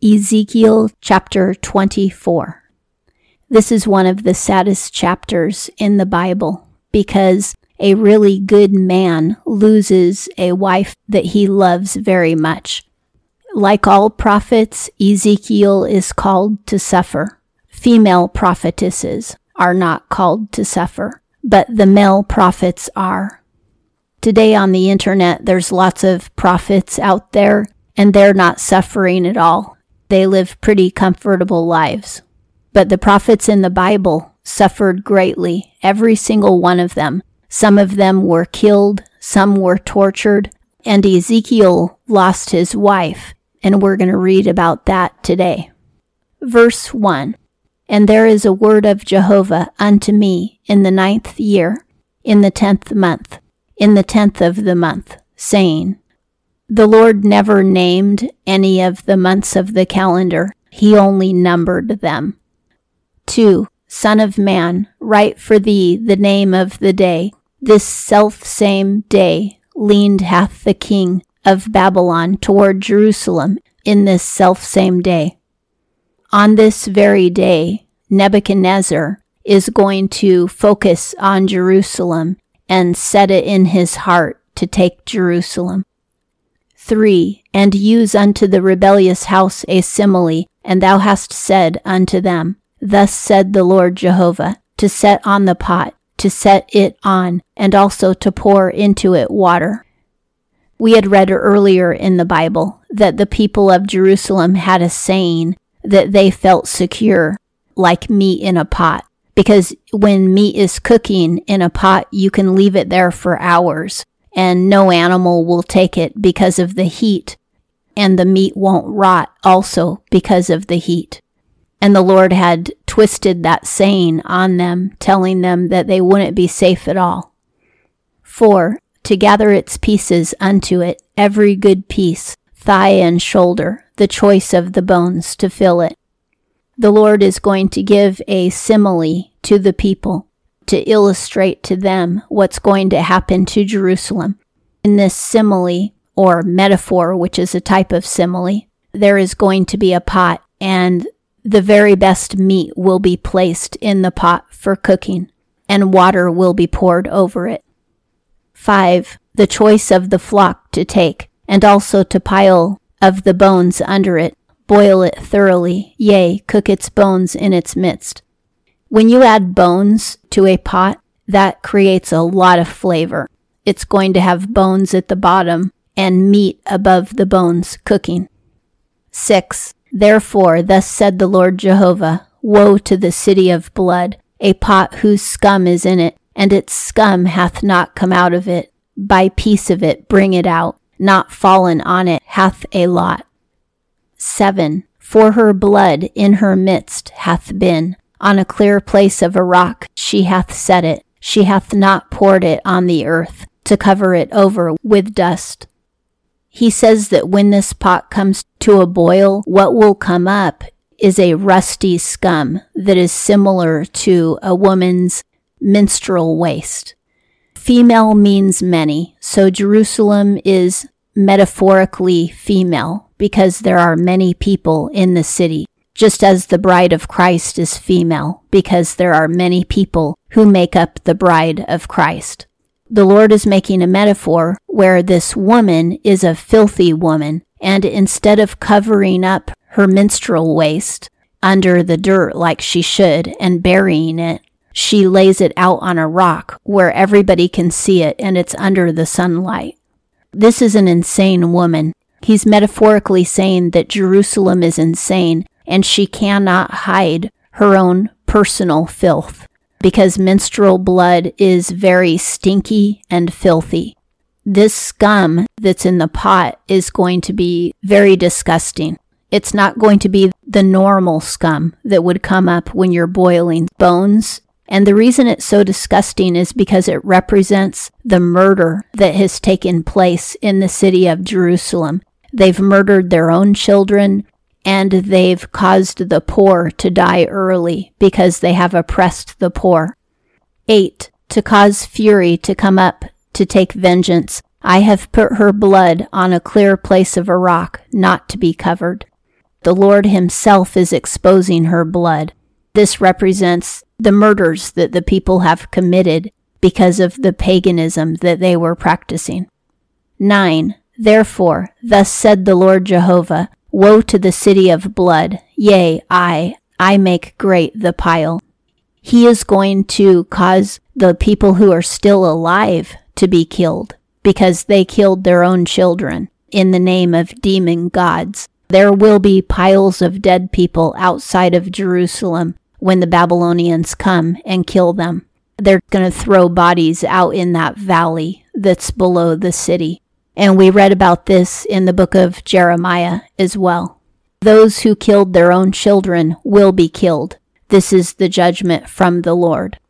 Ezekiel chapter 24. This is one of the saddest chapters in the Bible because a really good man loses a wife that he loves very much. Like all prophets, Ezekiel is called to suffer. Female prophetesses are not called to suffer, but the male prophets are. Today on the internet, there's lots of prophets out there, and they're not suffering at all. They live pretty comfortable lives. But the prophets in the Bible suffered greatly, every single one of them. Some of them were killed, some were tortured, and Ezekiel lost his wife, and we're going to read about that today. Verse 1 And there is a word of Jehovah unto me in the ninth year, in the tenth month, in the tenth of the month, saying, the Lord never named any of the months of the calendar, he only numbered them. 2. Son of man, write for thee the name of the day. This self same day leaned hath the king of Babylon toward Jerusalem in this self same day. On this very day, Nebuchadnezzar is going to focus on Jerusalem and set it in his heart to take Jerusalem. 3. And use unto the rebellious house a simile, and thou hast said unto them, Thus said the Lord Jehovah, to set on the pot, to set it on, and also to pour into it water. We had read earlier in the Bible that the people of Jerusalem had a saying that they felt secure, like meat in a pot. Because when meat is cooking in a pot, you can leave it there for hours and no animal will take it because of the heat, and the meat won't rot also because of the heat. And the Lord had twisted that saying on them, telling them that they wouldn't be safe at all. 4. To gather its pieces unto it, every good piece, thigh and shoulder, the choice of the bones to fill it. The Lord is going to give a simile to the people to illustrate to them what's going to happen to Jerusalem. In this simile or metaphor, which is a type of simile, there is going to be a pot and the very best meat will be placed in the pot for cooking and water will be poured over it. 5. The choice of the flock to take and also to pile of the bones under it. Boil it thoroughly, yea, cook its bones in its midst. When you add bones to a pot, that creates a lot of flavor. It's going to have bones at the bottom and meat above the bones cooking. 6. Therefore, thus said the Lord Jehovah, Woe to the city of blood, a pot whose scum is in it, and its scum hath not come out of it. By piece of it bring it out, not fallen on it hath a lot. 7. For her blood in her midst hath been, on a clear place of a rock she hath set it. She hath not poured it on the earth to cover it over with dust. He says that when this pot comes to a boil, what will come up is a rusty scum that is similar to a woman's menstrual waste. Female means many, so Jerusalem is metaphorically female because there are many people in the city just as the bride of Christ is female, because there are many people who make up the bride of Christ. The Lord is making a metaphor where this woman is a filthy woman, and instead of covering up her menstrual waste under the dirt like she should and burying it, she lays it out on a rock where everybody can see it and it's under the sunlight. This is an insane woman. He's metaphorically saying that Jerusalem is insane and she cannot hide her own personal filth because menstrual blood is very stinky and filthy. This scum that's in the pot is going to be very disgusting. It's not going to be the normal scum that would come up when you're boiling bones. And the reason it's so disgusting is because it represents the murder that has taken place in the city of Jerusalem. They've murdered their own children and they've caused the poor to die early because they have oppressed the poor. 8. To cause fury to come up to take vengeance. I have put her blood on a clear place of a rock, not to be covered. The Lord Himself is exposing her blood. This represents the murders that the people have committed because of the paganism that they were practicing. 9. Therefore, thus said the Lord Jehovah, Woe to the city of blood, yea, I, I make great the pile. He is going to cause the people who are still alive to be killed because they killed their own children in the name of demon gods. There will be piles of dead people outside of Jerusalem when the Babylonians come and kill them. They're going to throw bodies out in that valley that's below the city. And we read about this in the book of Jeremiah as well. Those who killed their own children will be killed. This is the judgment from the Lord.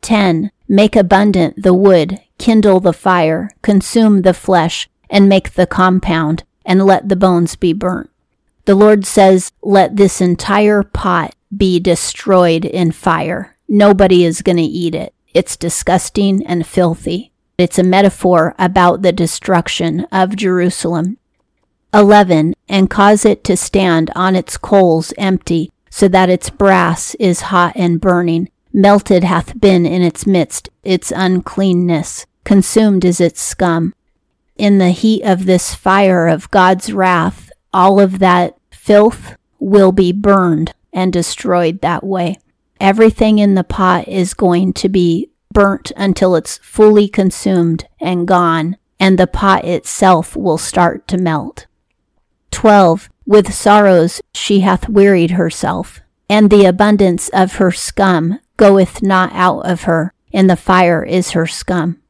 10. Make abundant the wood, kindle the fire, consume the flesh, and make the compound, and let the bones be burnt. The Lord says, Let this entire pot be destroyed in fire. Nobody is going to eat it. It's disgusting and filthy. It's a metaphor about the destruction of Jerusalem. 11. And cause it to stand on its coals empty, so that its brass is hot and burning. Melted hath been in its midst its uncleanness, consumed is its scum. In the heat of this fire of God's wrath, all of that filth will be burned and destroyed that way. Everything in the pot is going to be burnt until it's fully consumed and gone, and the pot itself will start to melt. 12. With sorrows she hath wearied herself, and the abundance of her scum goeth not out of her, and the fire is her scum.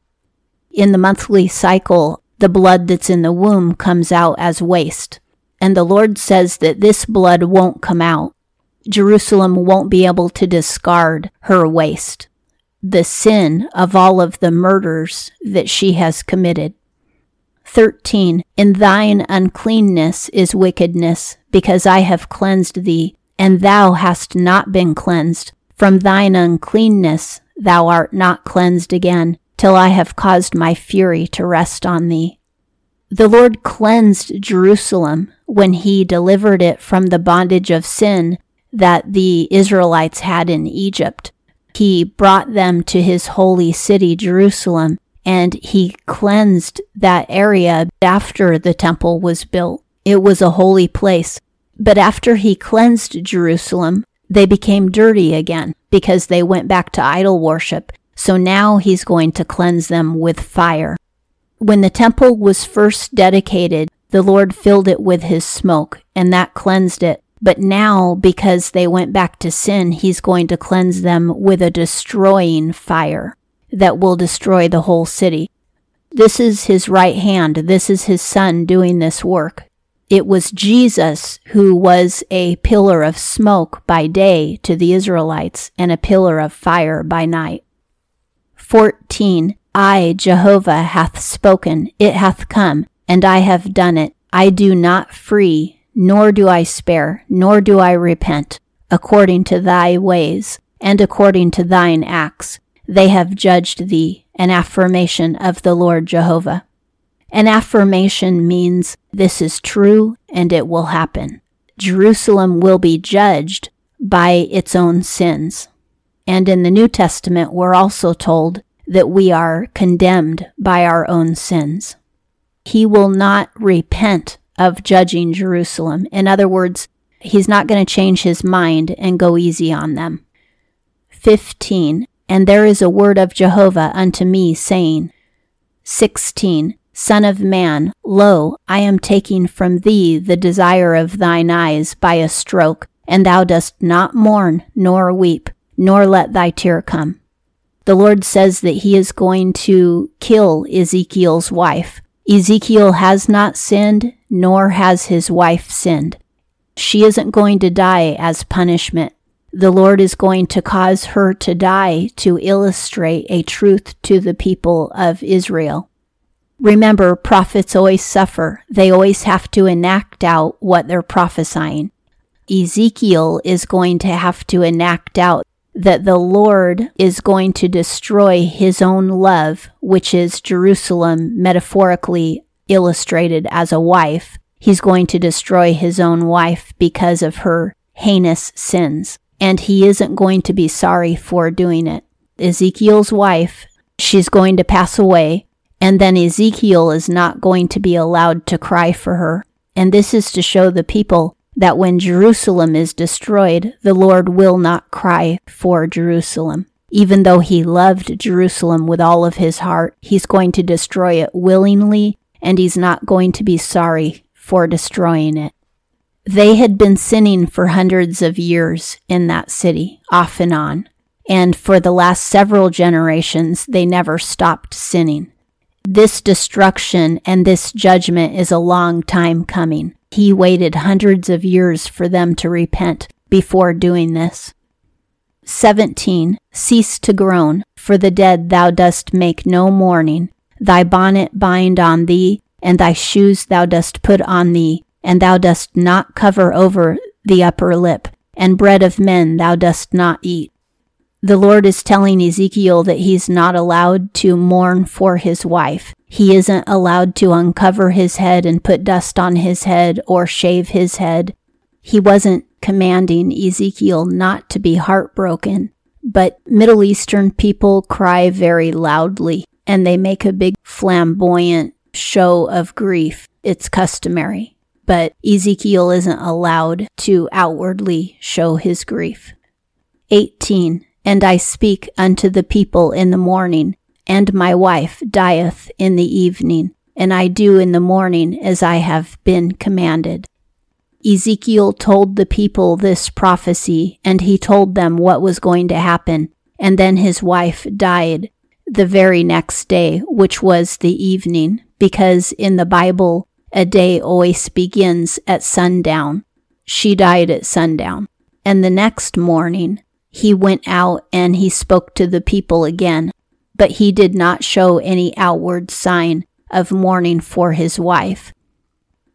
In the monthly cycle, the blood that's in the womb comes out as waste. And the Lord says that this blood won't come out. Jerusalem won't be able to discard her waste, the sin of all of the murders that she has committed. 13. In thine uncleanness is wickedness, because I have cleansed thee, and thou hast not been cleansed. From thine uncleanness thou art not cleansed again, till I have caused my fury to rest on thee. The Lord cleansed Jerusalem when he delivered it from the bondage of sin that the Israelites had in Egypt. He brought them to his holy city, Jerusalem, and he cleansed that area after the temple was built. It was a holy place. But after he cleansed Jerusalem, they became dirty again because they went back to idol worship. So now he's going to cleanse them with fire. When the temple was first dedicated, the Lord filled it with his smoke, and that cleansed it. But now, because they went back to sin, he's going to cleanse them with a destroying fire that will destroy the whole city. This is his right hand. This is his son doing this work. It was Jesus who was a pillar of smoke by day to the Israelites and a pillar of fire by night. 14. I, Jehovah, hath spoken, it hath come, and I have done it. I do not free, nor do I spare, nor do I repent, according to thy ways, and according to thine acts. They have judged thee, an affirmation of the Lord Jehovah. An affirmation means this is true and it will happen. Jerusalem will be judged by its own sins. And in the New Testament, we're also told that we are condemned by our own sins. He will not repent of judging Jerusalem. In other words, he's not going to change his mind and go easy on them. 15. And there is a word of Jehovah unto me, saying, 16. Son of man, lo, I am taking from thee the desire of thine eyes by a stroke, and thou dost not mourn, nor weep, nor let thy tear come. The Lord says that he is going to kill Ezekiel's wife. Ezekiel has not sinned, nor has his wife sinned. She isn't going to die as punishment. The Lord is going to cause her to die to illustrate a truth to the people of Israel. Remember, prophets always suffer. They always have to enact out what they're prophesying. Ezekiel is going to have to enact out that the Lord is going to destroy his own love, which is Jerusalem metaphorically illustrated as a wife. He's going to destroy his own wife because of her heinous sins. And he isn't going to be sorry for doing it. Ezekiel's wife, she's going to pass away, and then Ezekiel is not going to be allowed to cry for her. And this is to show the people that when Jerusalem is destroyed, the Lord will not cry for Jerusalem. Even though he loved Jerusalem with all of his heart, he's going to destroy it willingly, and he's not going to be sorry for destroying it. They had been sinning for hundreds of years in that city, off and on. And for the last several generations, they never stopped sinning. This destruction and this judgment is a long time coming. He waited hundreds of years for them to repent before doing this. 17. Cease to groan, for the dead thou dost make no mourning. Thy bonnet bind on thee, and thy shoes thou dost put on thee, and thou dost not cover over the upper lip, and bread of men thou dost not eat. The Lord is telling Ezekiel that he's not allowed to mourn for his wife. He isn't allowed to uncover his head and put dust on his head or shave his head. He wasn't commanding Ezekiel not to be heartbroken, but Middle Eastern people cry very loudly and they make a big flamboyant show of grief. It's customary but Ezekiel isn't allowed to outwardly show his grief. 18. And I speak unto the people in the morning, and my wife dieth in the evening, and I do in the morning as I have been commanded. Ezekiel told the people this prophecy, and he told them what was going to happen, and then his wife died the very next day, which was the evening, because in the Bible a day always begins at sundown. She died at sundown. And the next morning, he went out and he spoke to the people again, but he did not show any outward sign of mourning for his wife.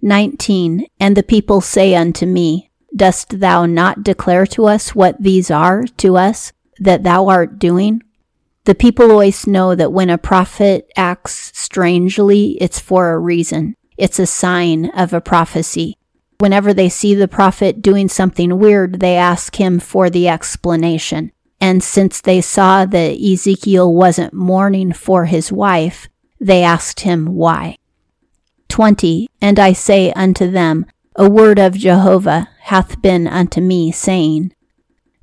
19. And the people say unto me, Dost thou not declare to us what these are to us that thou art doing? The people always know that when a prophet acts strangely, it's for a reason. It's a sign of a prophecy. Whenever they see the prophet doing something weird, they ask him for the explanation. And since they saw that Ezekiel wasn't mourning for his wife, they asked him why. 20. And I say unto them, A word of Jehovah hath been unto me, saying,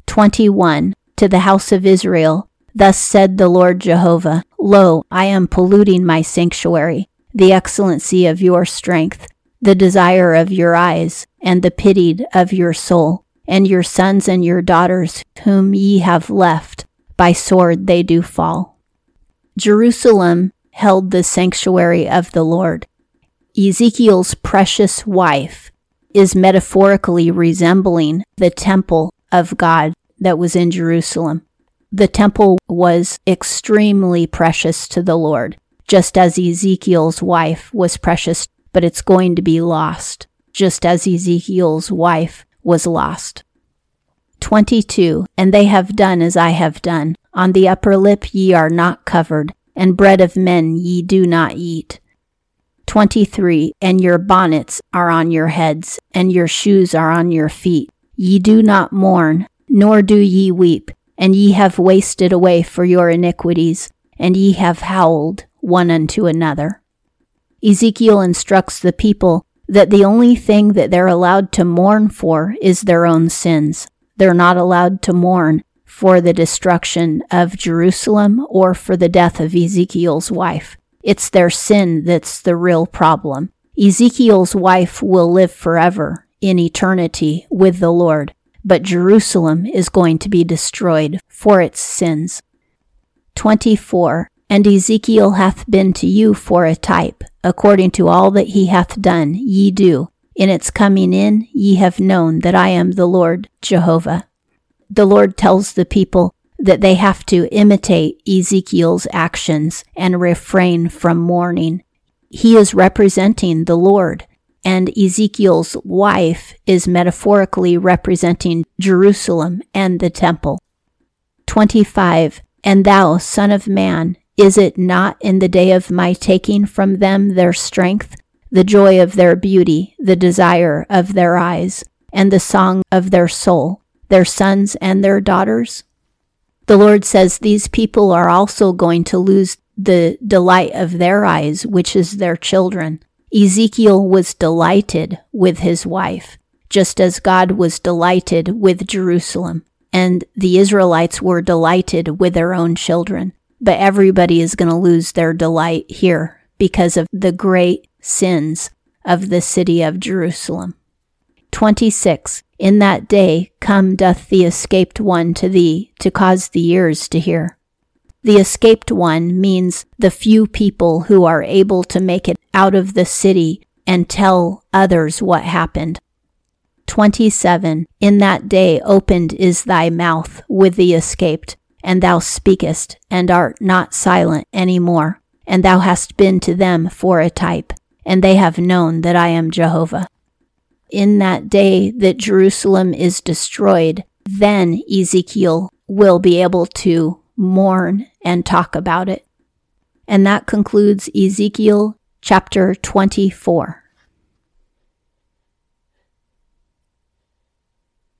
21. To the house of Israel, Thus said the Lord Jehovah, Lo, I am polluting my sanctuary, the excellency of your strength, the desire of your eyes, and the pitied of your soul, and your sons and your daughters, whom ye have left, by sword they do fall. Jerusalem held the sanctuary of the Lord. Ezekiel's precious wife is metaphorically resembling the temple of God that was in Jerusalem. The temple was extremely precious to the Lord just as Ezekiel's wife was precious, but it's going to be lost, just as Ezekiel's wife was lost. 22. And they have done as I have done. On the upper lip ye are not covered, and bread of men ye do not eat. 23. And your bonnets are on your heads, and your shoes are on your feet. Ye do not mourn, nor do ye weep, and ye have wasted away for your iniquities, and ye have howled, one unto another. Ezekiel instructs the people that the only thing that they're allowed to mourn for is their own sins. They're not allowed to mourn for the destruction of Jerusalem or for the death of Ezekiel's wife. It's their sin that's the real problem. Ezekiel's wife will live forever in eternity with the Lord, but Jerusalem is going to be destroyed for its sins. 24. And Ezekiel hath been to you for a type, according to all that he hath done, ye do. In its coming in, ye have known that I am the Lord Jehovah. The Lord tells the people that they have to imitate Ezekiel's actions and refrain from mourning. He is representing the Lord, and Ezekiel's wife is metaphorically representing Jerusalem and the temple. 25. And thou, son of man, is it not in the day of my taking from them their strength the joy of their beauty, the desire of their eyes, and the song of their soul, their sons and their daughters? The Lord says these people are also going to lose the delight of their eyes, which is their children. Ezekiel was delighted with his wife, just as God was delighted with Jerusalem, and the Israelites were delighted with their own children. But everybody is going to lose their delight here because of the great sins of the city of Jerusalem. 26. In that day come doth the escaped one to thee to cause the ears to hear. The escaped one means the few people who are able to make it out of the city and tell others what happened. 27. In that day opened is thy mouth with the escaped, and thou speakest, and art not silent any more, and thou hast been to them for a type, and they have known that I am Jehovah. In that day that Jerusalem is destroyed, then Ezekiel will be able to mourn and talk about it. And that concludes Ezekiel chapter 24.